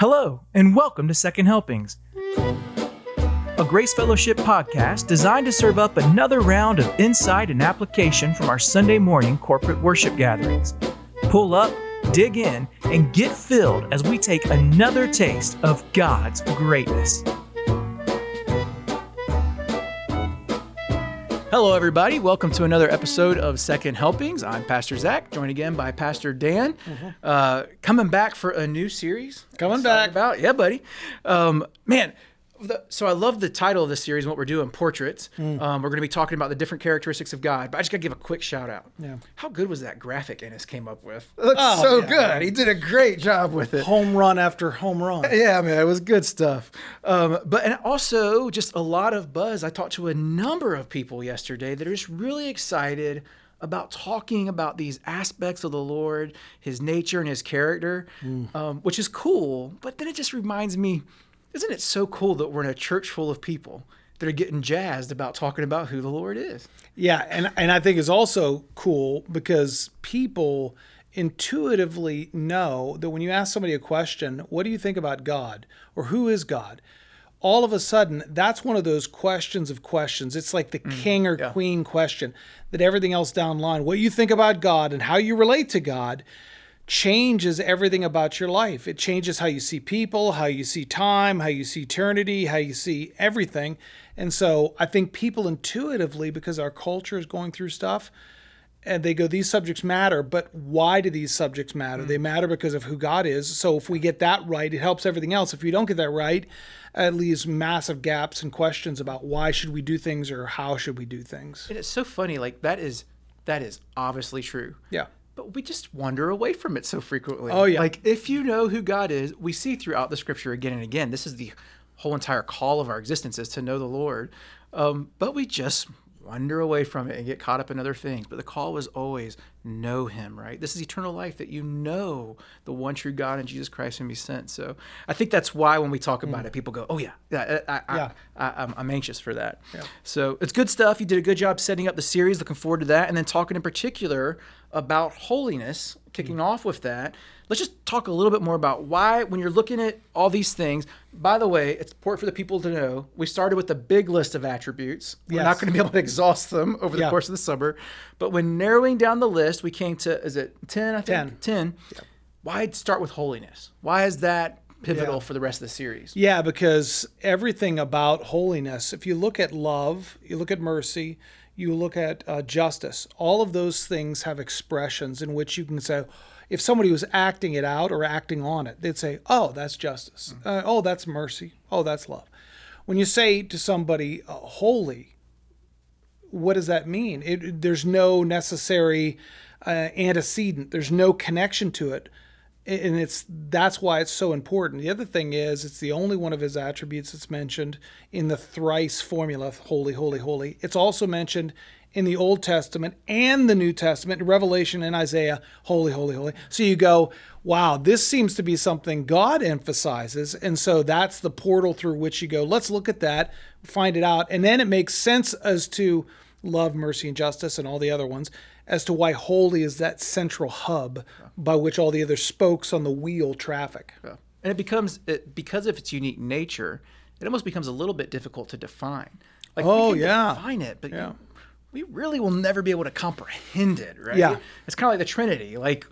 Hello, and welcome to Second Helpings, a Grace Fellowship podcast designed to serve up another round of insight and application from our Sunday morning corporate worship gatherings. Pull up, dig in, and get filled as we take another taste of God's greatness. Hello, everybody. Welcome to another episode of Second Helpings. I'm Pastor Zach, joined again by Pastor Dan. Uh, coming back for a new series. Coming back. About yeah, buddy. Um, man. The, so I love the title of this series and what we're doing, portraits. Mm. Um, we're going to be talking about the different characteristics of God. But I just got to give a quick shout out. Yeah. How good was that graphic Ennis came up with? It looks Oh, so yeah. good. He did a great job with it. Home run after home run. Yeah, man, it was good stuff. Um, but and also just a lot of buzz. I talked to a number of people yesterday that are just really excited about talking about these aspects of the Lord, His nature and His character, um, which is cool. But then it just reminds me, isn't it so cool that we're in a church full of people that are getting jazzed about talking about who the Lord is? Yeah, and and I think it's also cool because people intuitively know that when you ask somebody a question, what do you think about God or who is God? All of a sudden, that's one of those questions of questions. It's like the mm-hmm. king or queen question that everything else down the line, what you think about God and how you relate to God, changes everything about your life. It changes how you see people, how you see time, how you see eternity, how you see everything. And so I think people intuitively, because our culture is going through stuff, and they go, these subjects matter, but why do these subjects matter? They mm. matter because of who God is. So if we get that right, it helps everything else. If we don't get that right, it leaves massive gaps and questions about why should we do things or how should we do things. And it's so funny, like that is that is obviously true. Yeah. But we just wander away from it so frequently. Oh, yeah. Like if you know who God is, we see throughout the scripture again and again. This is the whole entire call of our existence is to know the Lord. Um, but we just wander away from it and get caught up in other things. But the call was always know him, right? This is eternal life that you know the one true God and Jesus Christ whom he sent. So I think that's why when we talk about it, people go, oh yeah, yeah, I, I, Mm. Yeah. I, I, I'm, I'm anxious for that. So it's good stuff. You did a good job setting up the series. Looking forward to that. And then talking in particular about holiness, kicking Mm. off with that. Let's just talk a little bit more about why, when you're looking at all these things, by the way, it's important for the people to know we started with a big list of attributes. We're not going to be able to exhaust them over the Yeah. course of the summer. But when narrowing down the list, we came to, is it 10? I think? 10. Why start with holiness? Why is that pivotal Yeah. for the rest of the series? Yeah, because everything about holiness, if you look at love, you look at mercy, you look at uh, justice, all of those things have expressions in which you can say, if somebody was acting it out or acting on it, they'd say, oh, that's justice. Uh, oh, that's mercy. Oh, that's love. When you say to somebody, uh, holy, what does that mean? It, there's no necessary uh, antecedent. There's no connection to it, and it's that's why it's so important. The other thing is, it's the only one of his attributes that's mentioned in the thrice formula: holy, holy, holy. It's also mentioned in the Old Testament and the New Testament, Revelation and Isaiah, holy, holy, holy. So you go, wow, this seems to be something God emphasizes. And so that's the portal through which you go, let's look at that, find it out. And then it makes sense as to love, mercy, and justice and all the other ones, as to why holy is that central hub by which all the other spokes on the wheel traffic. Yeah. And it becomes it, because of its unique nature, it almost becomes a little bit difficult to define. Like Oh, we can yeah. define it, but Yeah. you- we really will never be able to comprehend it, right? Yeah. it's kind of like the Trinity. Like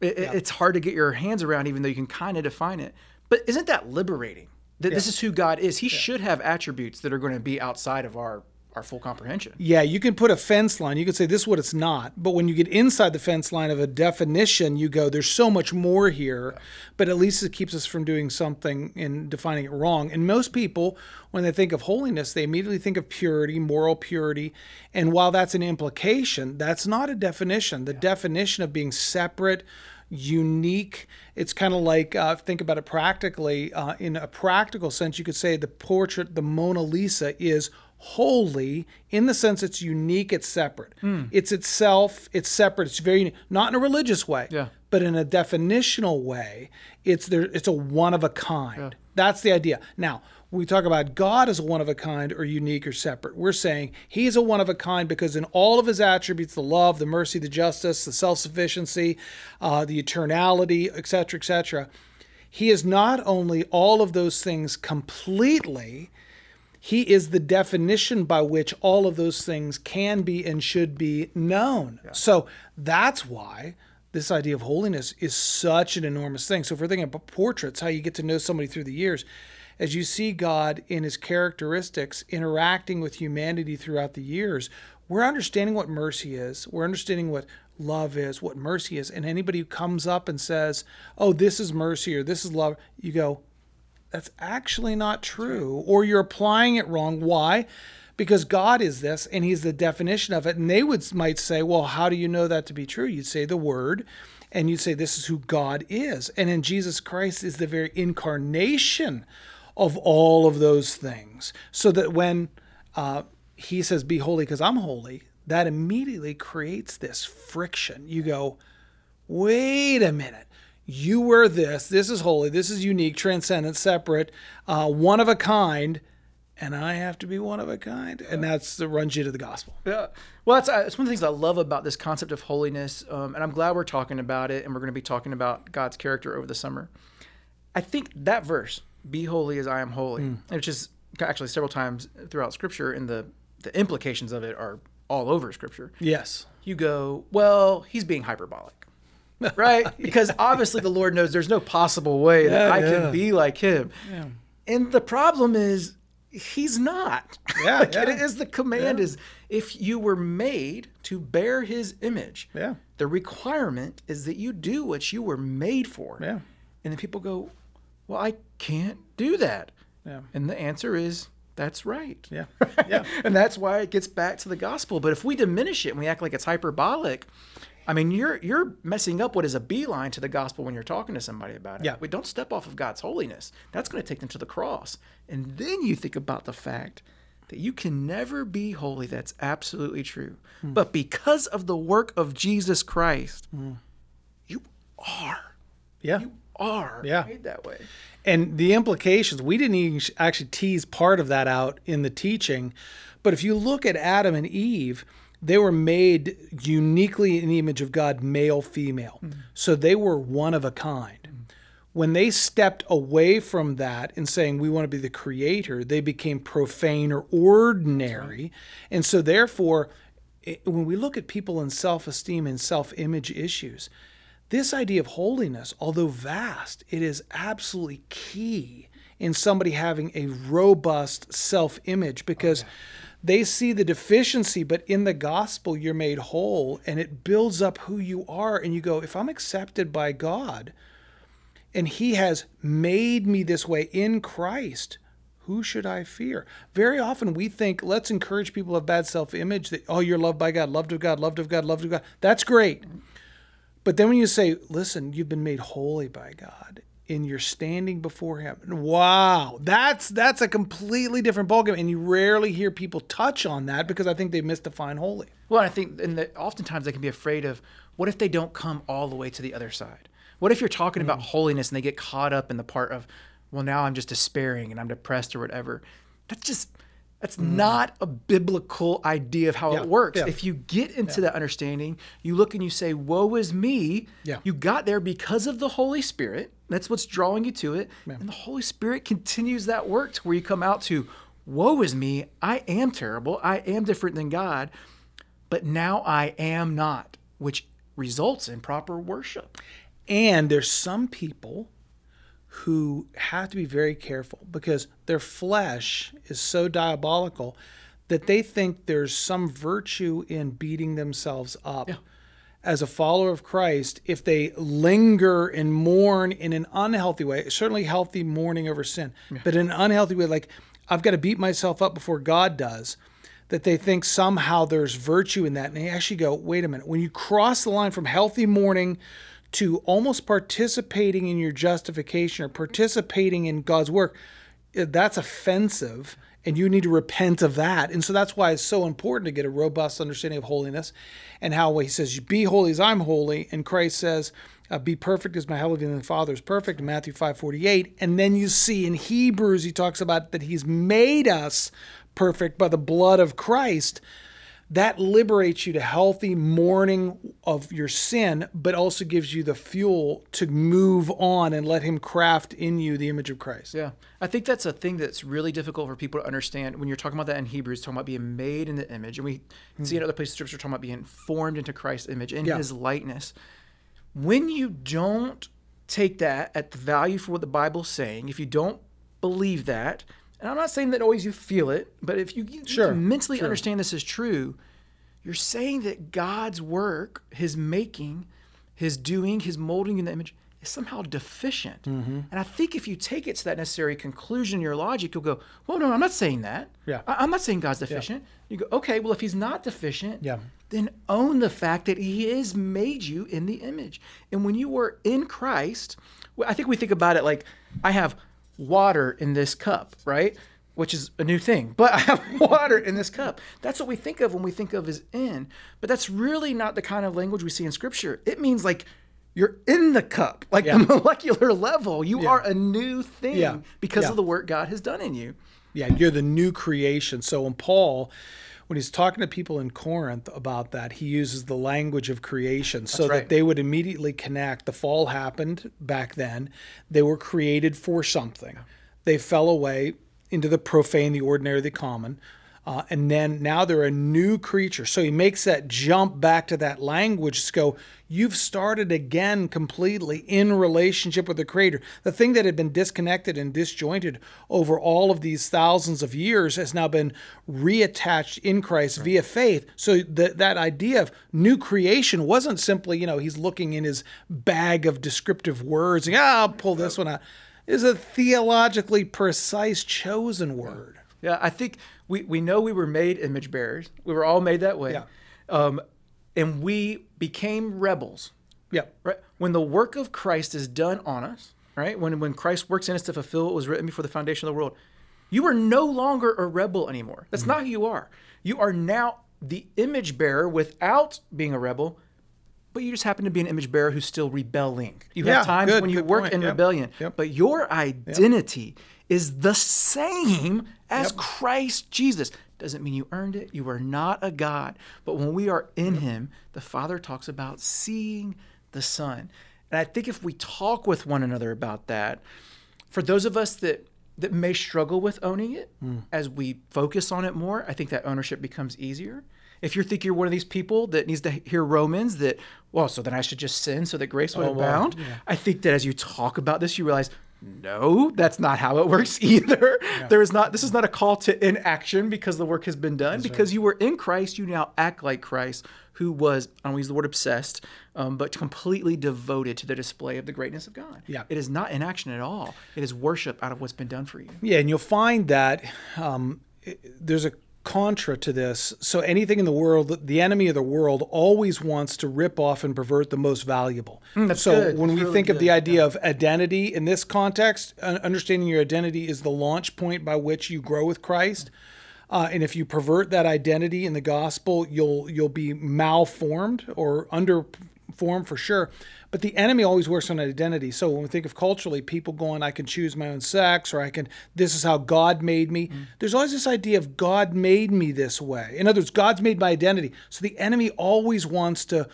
it, it- it's hard to get your hands around, even though you can kind of define it. But isn't that liberating? That this is who God is. He should have attributes that are going to be outside of our our full comprehension. Yeah, you can put a fence line. You can say this is what it's not. But when you get inside the fence line of a definition, you go, there's so much more here. But at least it keeps us from doing something and defining it wrong. And most people, when they think of holiness, they immediately think of purity, moral purity. And while that's an implication, that's not a definition. The definition of being separate, unique. It's kind of like uh, think about it practically. Uh, in a practical sense, you could say the portrait, the Mona Lisa, is holy in the sense it's unique, it's separate. It's itself, it's separate. It's very not in a religious way, Yeah. but in a definitional way. It's there. It's a one of a kind. That's the idea. Now, we talk about God as a one of a kind or unique or separate, we're saying he's a one of a kind because in all of His attributes, the love, the mercy, the justice, the self sufficiency, uh, the eternality, etc., etc., He is not only all of those things completely, he is the definition by which all of those things can be and should be known. Yeah. So that's why this idea of holiness is such an enormous thing. So if we're thinking about portraits, how you get to know somebody through the years, as you see God in his characteristics interacting with humanity throughout the years, we're understanding what mercy is. We're understanding what love is, what mercy is. And anybody who comes up and says, oh, this is mercy or this is love, you go, that's actually not true. Or you're applying it wrong. Why? Because God is this and He's the definition of it. And they would might say, well, how do you know that to be true? You'd say the word and you'd say this is who God is. And in Jesus Christ is the very incarnation of all of those things. So that when uh, he says, Be holy because I'm holy, that immediately creates this friction. You go, wait a minute. You were this. This is holy. This is unique, transcendent, separate, uh, one of a kind. And I have to be one of a kind. And that's the runs you to the gospel. Yeah. Well, that's, that's one of the things I love about this concept of holiness. Um, and I'm glad we're talking about it. And we're going to be talking about God's character over the summer. I think that verse, be holy as I am holy, mm. which is actually several times throughout scripture, and the, the implications of it are all over scripture. Yes. You go, well, he's being hyperbolic. Right? Because obviously the Lord knows there's no possible way that yeah, I yeah. can be like him. Yeah. And the problem is he's not. Yeah, like yeah. It is the command is if you were made to bear his image. Yeah. The requirement is that you do what you were made for. Yeah. And then people go, "Well, I can't do that." Yeah. And the answer is that's right. Yeah. Yeah. and that's why it gets back to the gospel. But if we diminish it and we act like it's hyperbolic, I mean, you're you're messing up what is a beeline to the gospel when you're talking to somebody about it. Yeah. We don't step off of God's holiness. That's going to take them to the cross. And then you think about the fact that you can never be holy. That's absolutely true. Hmm. But because of the work of Jesus Christ, hmm. you are. Yeah. You are yeah. made that way. And the implications, we didn't even actually tease part of that out in the teaching. But if you look at Adam and Eve, they were made uniquely in the image of God, male, female. Mm-hmm. So they were one of a kind. Mm-hmm. When they stepped away from that and saying, we want to be the creator, they became profane or ordinary. Right. And so, therefore, when we look at people in self esteem and self image issues, this idea of holiness, although vast, it is absolutely key in somebody having a robust self image because oh, okay. they see the deficiency, but in the gospel, you're made whole and it builds up who you are. And you go, if I'm accepted by God and He has made me this way in Christ, who should I fear? Very often we think, let's encourage people of bad self image that, oh, you're loved by God, loved of God, loved of God, loved of God. That's great. But then when you say, listen, you've been made holy by God and you're standing before him. Wow, that's that's a completely different ballgame. And you rarely hear people touch on that because I think they misdefine holy. Well, I think and the, oftentimes they can be afraid of what if they don't come all the way to the other side? What if you're talking mm. about holiness and they get caught up in the part of, well, now I'm just despairing and I'm depressed or whatever. That's just that's mm. not a biblical idea of how yeah, it works. Yeah. If you get into yeah. that understanding, you look and you say, Woe is me. Yeah. You got there because of the Holy Spirit. That's what's drawing you to it. And the Holy Spirit continues that work to where you come out to, Woe is me. I am terrible. I am different than God. But now I am not, which results in proper worship. And there's some people who have to be very careful because their flesh is so diabolical that they think there's some virtue in beating themselves up. Yeah. As a follower of Christ, if they linger and mourn in an unhealthy way, certainly healthy mourning over sin, yeah. but in an unhealthy way, like I've got to beat myself up before God does, that they think somehow there's virtue in that. And they actually go, wait a minute, when you cross the line from healthy mourning to almost participating in your justification or participating in God's work, eh, that's offensive and you need to repent of that. And so that's why it's so important to get a robust understanding of holiness and how he says, Be holy as I'm holy. And Christ says, uh, Be perfect as my heavenly Father is perfect in Matthew 5 48. And then you see in Hebrews, he talks about that he's made us perfect by the blood of Christ that liberates you to healthy mourning of your sin, but also gives you the fuel to move on and let Him craft in you the image of Christ. Yeah. I think that's a thing that's really difficult for people to understand when you're talking about that in Hebrews, talking about being made in the image. And we mm-hmm. see in other places scripture talking about being formed into Christ's image, in yeah. his likeness. When you don't take that at the value for what the Bible's saying, if you don't believe that, and I'm not saying that always you feel it, but if you, you sure, mentally sure. understand this is true, you're saying that God's work, his making, his doing, his molding in the image is somehow deficient. Mm-hmm. And I think if you take it to that necessary conclusion in your logic, you'll go, well, no, I'm not saying that. Yeah. I- am not saying God's deficient. Yeah. You go, okay, well, if he's not deficient, yeah. then own the fact that he has made you in the image. And when you were in Christ, I think we think about it like I have – water in this cup, right? Which is a new thing, but I have water in this cup. That's what we think of when we think of as in, but that's really not the kind of language we see in scripture. It means like you're in the cup, like yeah. the molecular level. You yeah. are a new thing yeah. because of the work God has done in you. Yeah, you're the new creation. So when Paul, when he's talking to people in Corinth about that, he uses the language of creation so right. that they would immediately connect. The fall happened back then. They were created for something. They fell away into the profane, the ordinary, the common. Uh, and then now they're a new creature. So he makes that jump back to that language to go, you've started again completely in relationship with the Creator. The thing that had been disconnected and disjointed over all of these thousands of years has now been reattached in Christ right. via faith. So that that idea of new creation wasn't simply, you know, he's looking in his bag of descriptive words and, ah, I'll pull this one out. Is a theologically precise chosen word. Yeah, I think we, we know we were made image bearers. We were all made that way. Yeah. Um, and we became rebels. Yeah. Right. When the work of Christ is done on us, right? When when Christ works in us to fulfill what was written before the foundation of the world, you are no longer a rebel anymore. That's mm-hmm. not who you are. You are now the image bearer without being a rebel, but you just happen to be an image bearer who's still rebelling. You yeah, have times good, when you work point. in yep. rebellion, yep. but your identity yep. Is the same as Christ Jesus. Doesn't mean you earned it. You are not a God. But when we are in Him, the Father talks about seeing the Son. And I think if we talk with one another about that, for those of us that that may struggle with owning it, mm. as we focus on it more, I think that ownership becomes easier if you think you're one of these people that needs to hear Romans that, well, so then I should just sin so that grace would oh, abound. Well, yeah. I think that as you talk about this, you realize, no, that's not how it works either. Yeah. There is not. This is not a call to inaction because the work has been done. That's because right. you were in Christ, you now act like Christ, who was I don't use the word obsessed, um, but completely devoted to the display of the greatness of God. Yeah, it is not inaction at all. It is worship out of what's been done for you. Yeah, and you'll find that um, it, there's a contra to this. So anything in the world, the enemy of the world always wants to rip off and pervert the most valuable. Mm, so good. when that's we really think good. of the idea yeah. of identity in this context, understanding your identity is the launch point by which you grow with Christ. Uh, and if you pervert that identity in the gospel, you'll you'll be malformed or underformed for sure. But the enemy always works on identity. So when we think of culturally, people going, I can choose my own sex, or I can, this is how God made me. Mm. There's always this idea of God made me this way. In other words, God's made my identity. So the enemy always wants to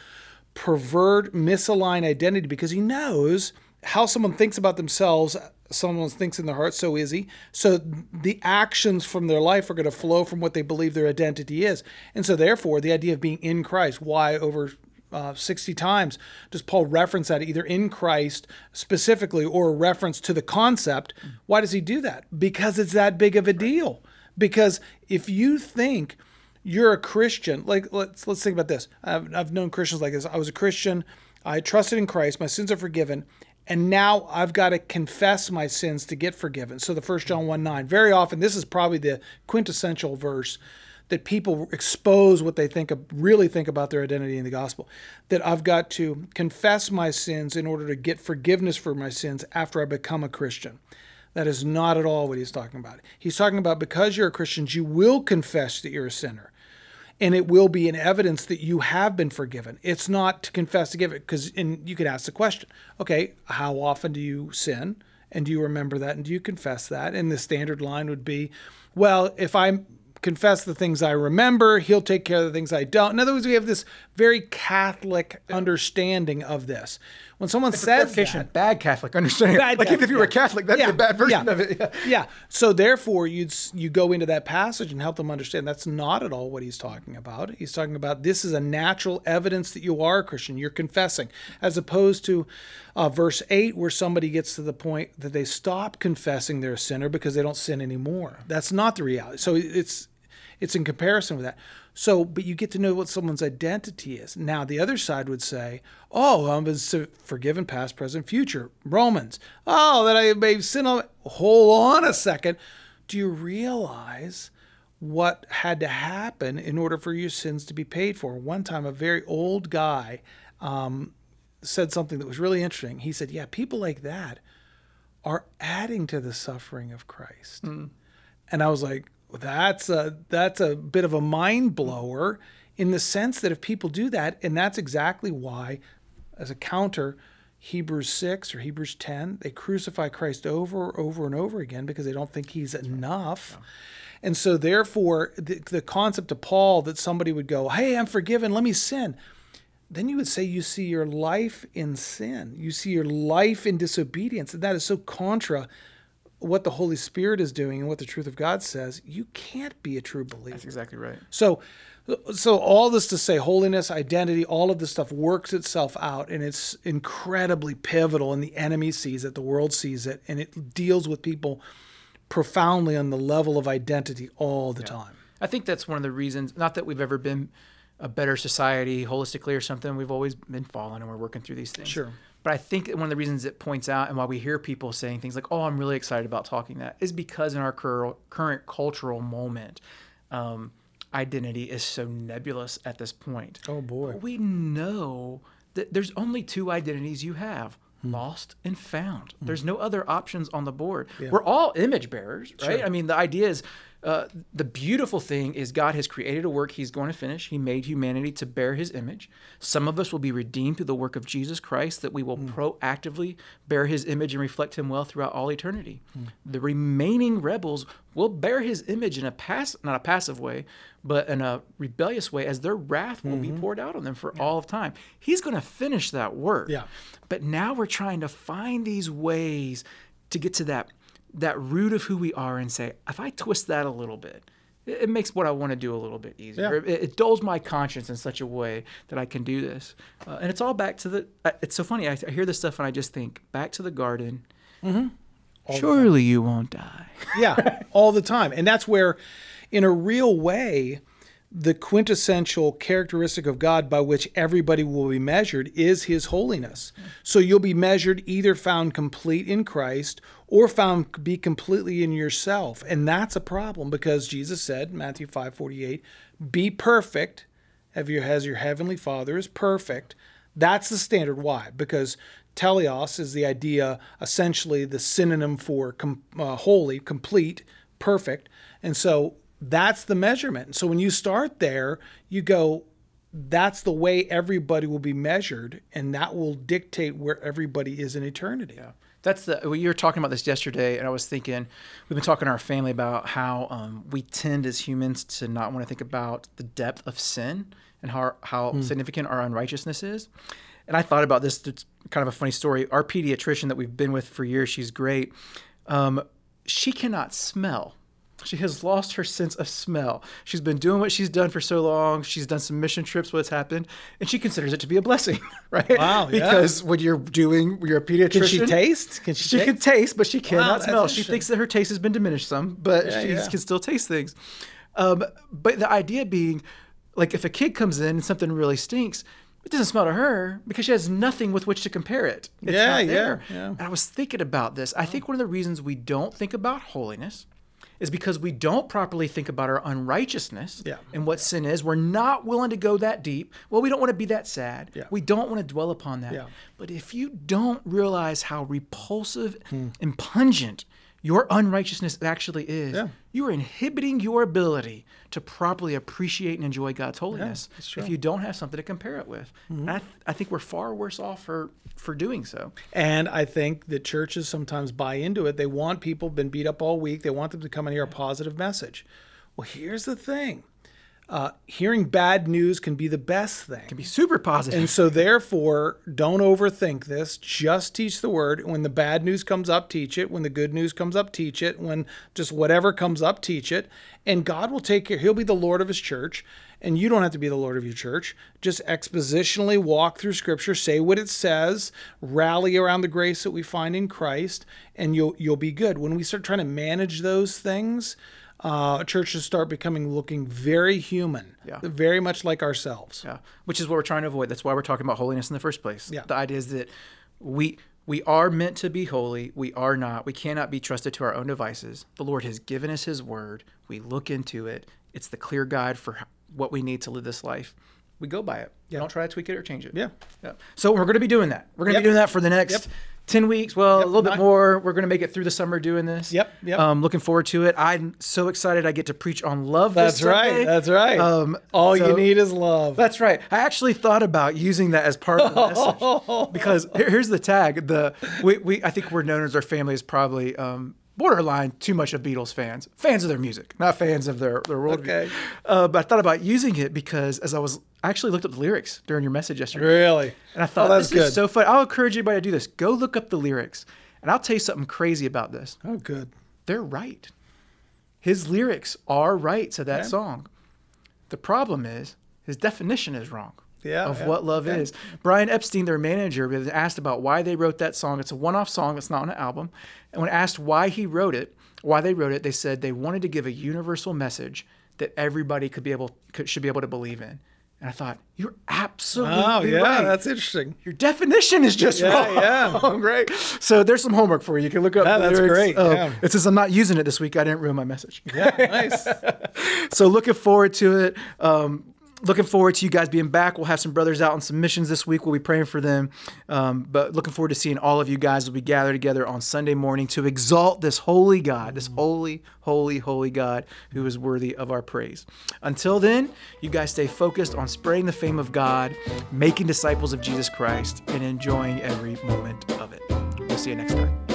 pervert, misalign identity because he knows how someone thinks about themselves someone thinks in their heart, so is he. So the actions from their life are going to flow from what they believe their identity is. And so, therefore, the idea of being in Christ, why over uh, 60 times does Paul reference that either in Christ specifically or a reference to the concept. Why does he do that? Because it's that big of a deal. Because if you think you're a Christian, like let's let's think about this. I've, I've known Christians like this. I was a Christian. I trusted in Christ. My sins are forgiven. And now I've got to confess my sins to get forgiven. So the first John 1 9. Very often, this is probably the quintessential verse that people expose what they think of, really think about their identity in the gospel. That I've got to confess my sins in order to get forgiveness for my sins after I become a Christian. That is not at all what he's talking about. He's talking about because you're a Christian, you will confess that you're a sinner. And it will be an evidence that you have been forgiven. It's not to confess to give it, because and you could ask the question, okay, how often do you sin? And do you remember that? And do you confess that? And the standard line would be, well, if I'm confess the things I remember. He'll take care of the things I don't. In other words, we have this very Catholic understanding of this. When someone says that, bad Catholic understanding. Bad like Catholic, if you were yeah. Catholic, that'd be a bad version yeah. of it. Yeah. Yeah. So therefore, you'd you go into that passage and help them understand that's not at all what he's talking about. He's talking about this is a natural evidence that you are a Christian. You're confessing, as opposed to uh, verse eight, where somebody gets to the point that they stop confessing they're a sinner because they don't sin anymore. That's not the reality. So it's it's in comparison with that. So, but you get to know what someone's identity is. Now, the other side would say, "Oh, I'm forgiven, past, present, future." Romans. Oh, that I may sin on. Hold on a second. Do you realize what had to happen in order for your sins to be paid for? One time, a very old guy um, said something that was really interesting. He said, "Yeah, people like that are adding to the suffering of Christ," and I was like that's a that's a bit of a mind blower in the sense that if people do that and that's exactly why as a counter Hebrews 6 or Hebrews 10 they crucify Christ over over and over again because they don't think he's enough. And so therefore the, the concept of Paul that somebody would go hey I'm forgiven let me sin. Then you would say you see your life in sin. You see your life in disobedience. And that is so contra what the Holy Spirit is doing and what the truth of God says, you can't be a true believer. That's exactly right. So, so all this to say, holiness, identity, all of this stuff works itself out, and it's incredibly pivotal. And the enemy sees it, the world sees it, and it deals with people profoundly on the level of identity all the yeah. time. I think that's one of the reasons. Not that we've ever been a better society holistically or something. We've always been fallen, and we're working through these things. Sure. But I think one of the reasons it points out and why we hear people saying things like, oh, I'm really excited about talking that is because in our cur- current cultural moment, um, identity is so nebulous at this point. Oh, boy. But we know that there's only two identities you have hmm. lost and found. Hmm. There's no other options on the board. Yeah. We're all image bearers, right? Sure. I mean, the idea is uh, the beautiful thing is God has created a work He's going to finish. He made humanity to bear His image. Some of us will be redeemed through the work of Jesus Christ, that we will mm. proactively bear His image and reflect Him well throughout all eternity. Mm. The remaining rebels will bear His image in a pass, not a passive way, but in a rebellious way, as their wrath will mm-hmm. be poured out on them for yeah. all of time. He's going to finish that work. Yeah. But now we're trying to find these ways to get to that that root of who we are and say, if I twist that a little bit, it, makes what I want to do a little bit easier. Yeah. It, it, dulls my conscience in such a way that I can do this. Uh, and it's all back to the. Uh, it's so funny. I, I, hear this stuff and I just think back to the garden. Mm-hmm. Surely you won't die. yeah, all the time. And that's where, in a real way, the quintessential characteristic of God by which everybody will be measured is his holiness. So you'll be measured either found complete in Christ or found be completely in yourself. And that's a problem because Jesus said, Matthew 5:48, be perfect as your, as your heavenly Father is perfect. That's the standard. Why? Because teleos is the idea, essentially the synonym for com, uh, holy, complete, perfect. And so that's the measurement. So when you start there, you go, that's the way everybody will be measured, and that will dictate where everybody is in eternity. Yeah. That's the well, you were talking about this yesterday, and I was thinking we've been talking to our family about how um, we tend as humans to not want to think about the depth of sin and how how mm. significant our unrighteousness is. And I thought about this. It's kind of a funny story. Our pediatrician that we've been with for years, she's great. Um, she cannot smell she has lost her sense of smell. She's been doing what she's done for so long. She's done some mission trips, what's happened, and she considers it to be a blessing, right? Wow. because yeah. when you're doing, you're a pediatrician. Can she taste? Can she? She taste? can taste, but she cannot wow, smell. She thinks that her taste has been diminished some, but yeah, she yeah. can still taste things. Um, but the idea being, like, if a kid comes in and something really stinks, it doesn't smell to her because she has nothing with which to compare it. It's yeah, yeah, yeah. And I was thinking about this. I think one of the reasons we don't think about holiness is because we don't properly think about our unrighteousness yeah. and what sin is. We're not willing to go that deep. Well, we don't want to be that sad. Yeah. We don't want to dwell upon that. Yeah. But if you don't realize how repulsive hmm. and pungent your unrighteousness actually is, yeah. you are inhibiting your ability to properly appreciate and enjoy God's holiness yeah, if you don't have something to compare it with. Mm-hmm. I, th- I think we're far worse off for, for doing so. And I think that churches sometimes buy into it. They want people been beat up all week. They want them to come and hear a positive message. Well, here's the thing. Uh, hearing bad news can be the best thing. Can be super positive. And so, therefore, don't overthink this. Just teach the word. When the bad news comes up, teach it. When the good news comes up, teach it. When just whatever comes up, teach it. And God will take care. He'll be the Lord of His church. And you don't have to be the Lord of your church. Just expositionally walk through Scripture, say what it says, rally around the grace that we find in Christ, and you'll you'll be good. When we start trying to manage those things, uh, churches start becoming looking very human, Yeah. very much like ourselves. Yeah, which is what we're trying to avoid. That's why we're talking about holiness in the first place. Yeah. The idea is that we we are meant to be holy. We are not. We cannot be trusted to our own devices. The Lord has given us His Word. We look into it. It's the clear guide for what we need to live this life. We go by it. Yeah. Don't try to tweak it or change it. Yeah. Yeah. So we're going to be doing that. We're going to Yep. be doing that for the next Yep. 10 weeks. Well, Yep. a little bit more. We're going to make it through the summer doing this. Yep. Yep. Um, looking forward to it. I'm so excited I get to preach on love this That's right. That's right. Um, All you need is love. That's right. I actually thought about using that as part of the message because here- here's the tag. The we, we I think we're known as our family is probably um, borderline too much of Beatles fans, fans of their music, not fans of their their worldview. Okay. Uh, but I thought about using it because as I was I actually looked up the lyrics during your message yesterday, really. and I thought oh, this good. is so fun. I'll encourage anybody to do this. Go look up the lyrics, and I'll tell you something crazy about this oh, good. they're right. His lyrics are right to that Yeah. song. The problem is his definition is wrong Yeah, of yeah, what love okay. is. Brian Epstein, their manager, was asked about why they wrote that song. It's a one-off song. It's not on an album. And when asked why he wrote it, why they wrote it, they said they wanted to give a universal message that everybody could be able could, should be able to believe in. And I thought, you're absolutely Oh, yeah. right. That's interesting. Your definition is just right. Yeah, wrong, right? So there's some homework for you. You can look up. Yeah, that's lyrics. great, Oh, yeah. It says I'm not using it this week. I didn't ruin my message. Yeah. Nice. So looking forward to it. Um, looking forward to you guys being back. We'll have some brothers out on some missions this week. We'll be praying for them. Um, but looking forward to seeing all of you guys. We'll be gathered together on Sunday morning to exalt this holy God, this holy, holy, holy God who is worthy of our praise. Until then, you guys stay focused on spreading the fame of God, making disciples of Jesus Christ, and enjoying every moment of it. We'll see you next time.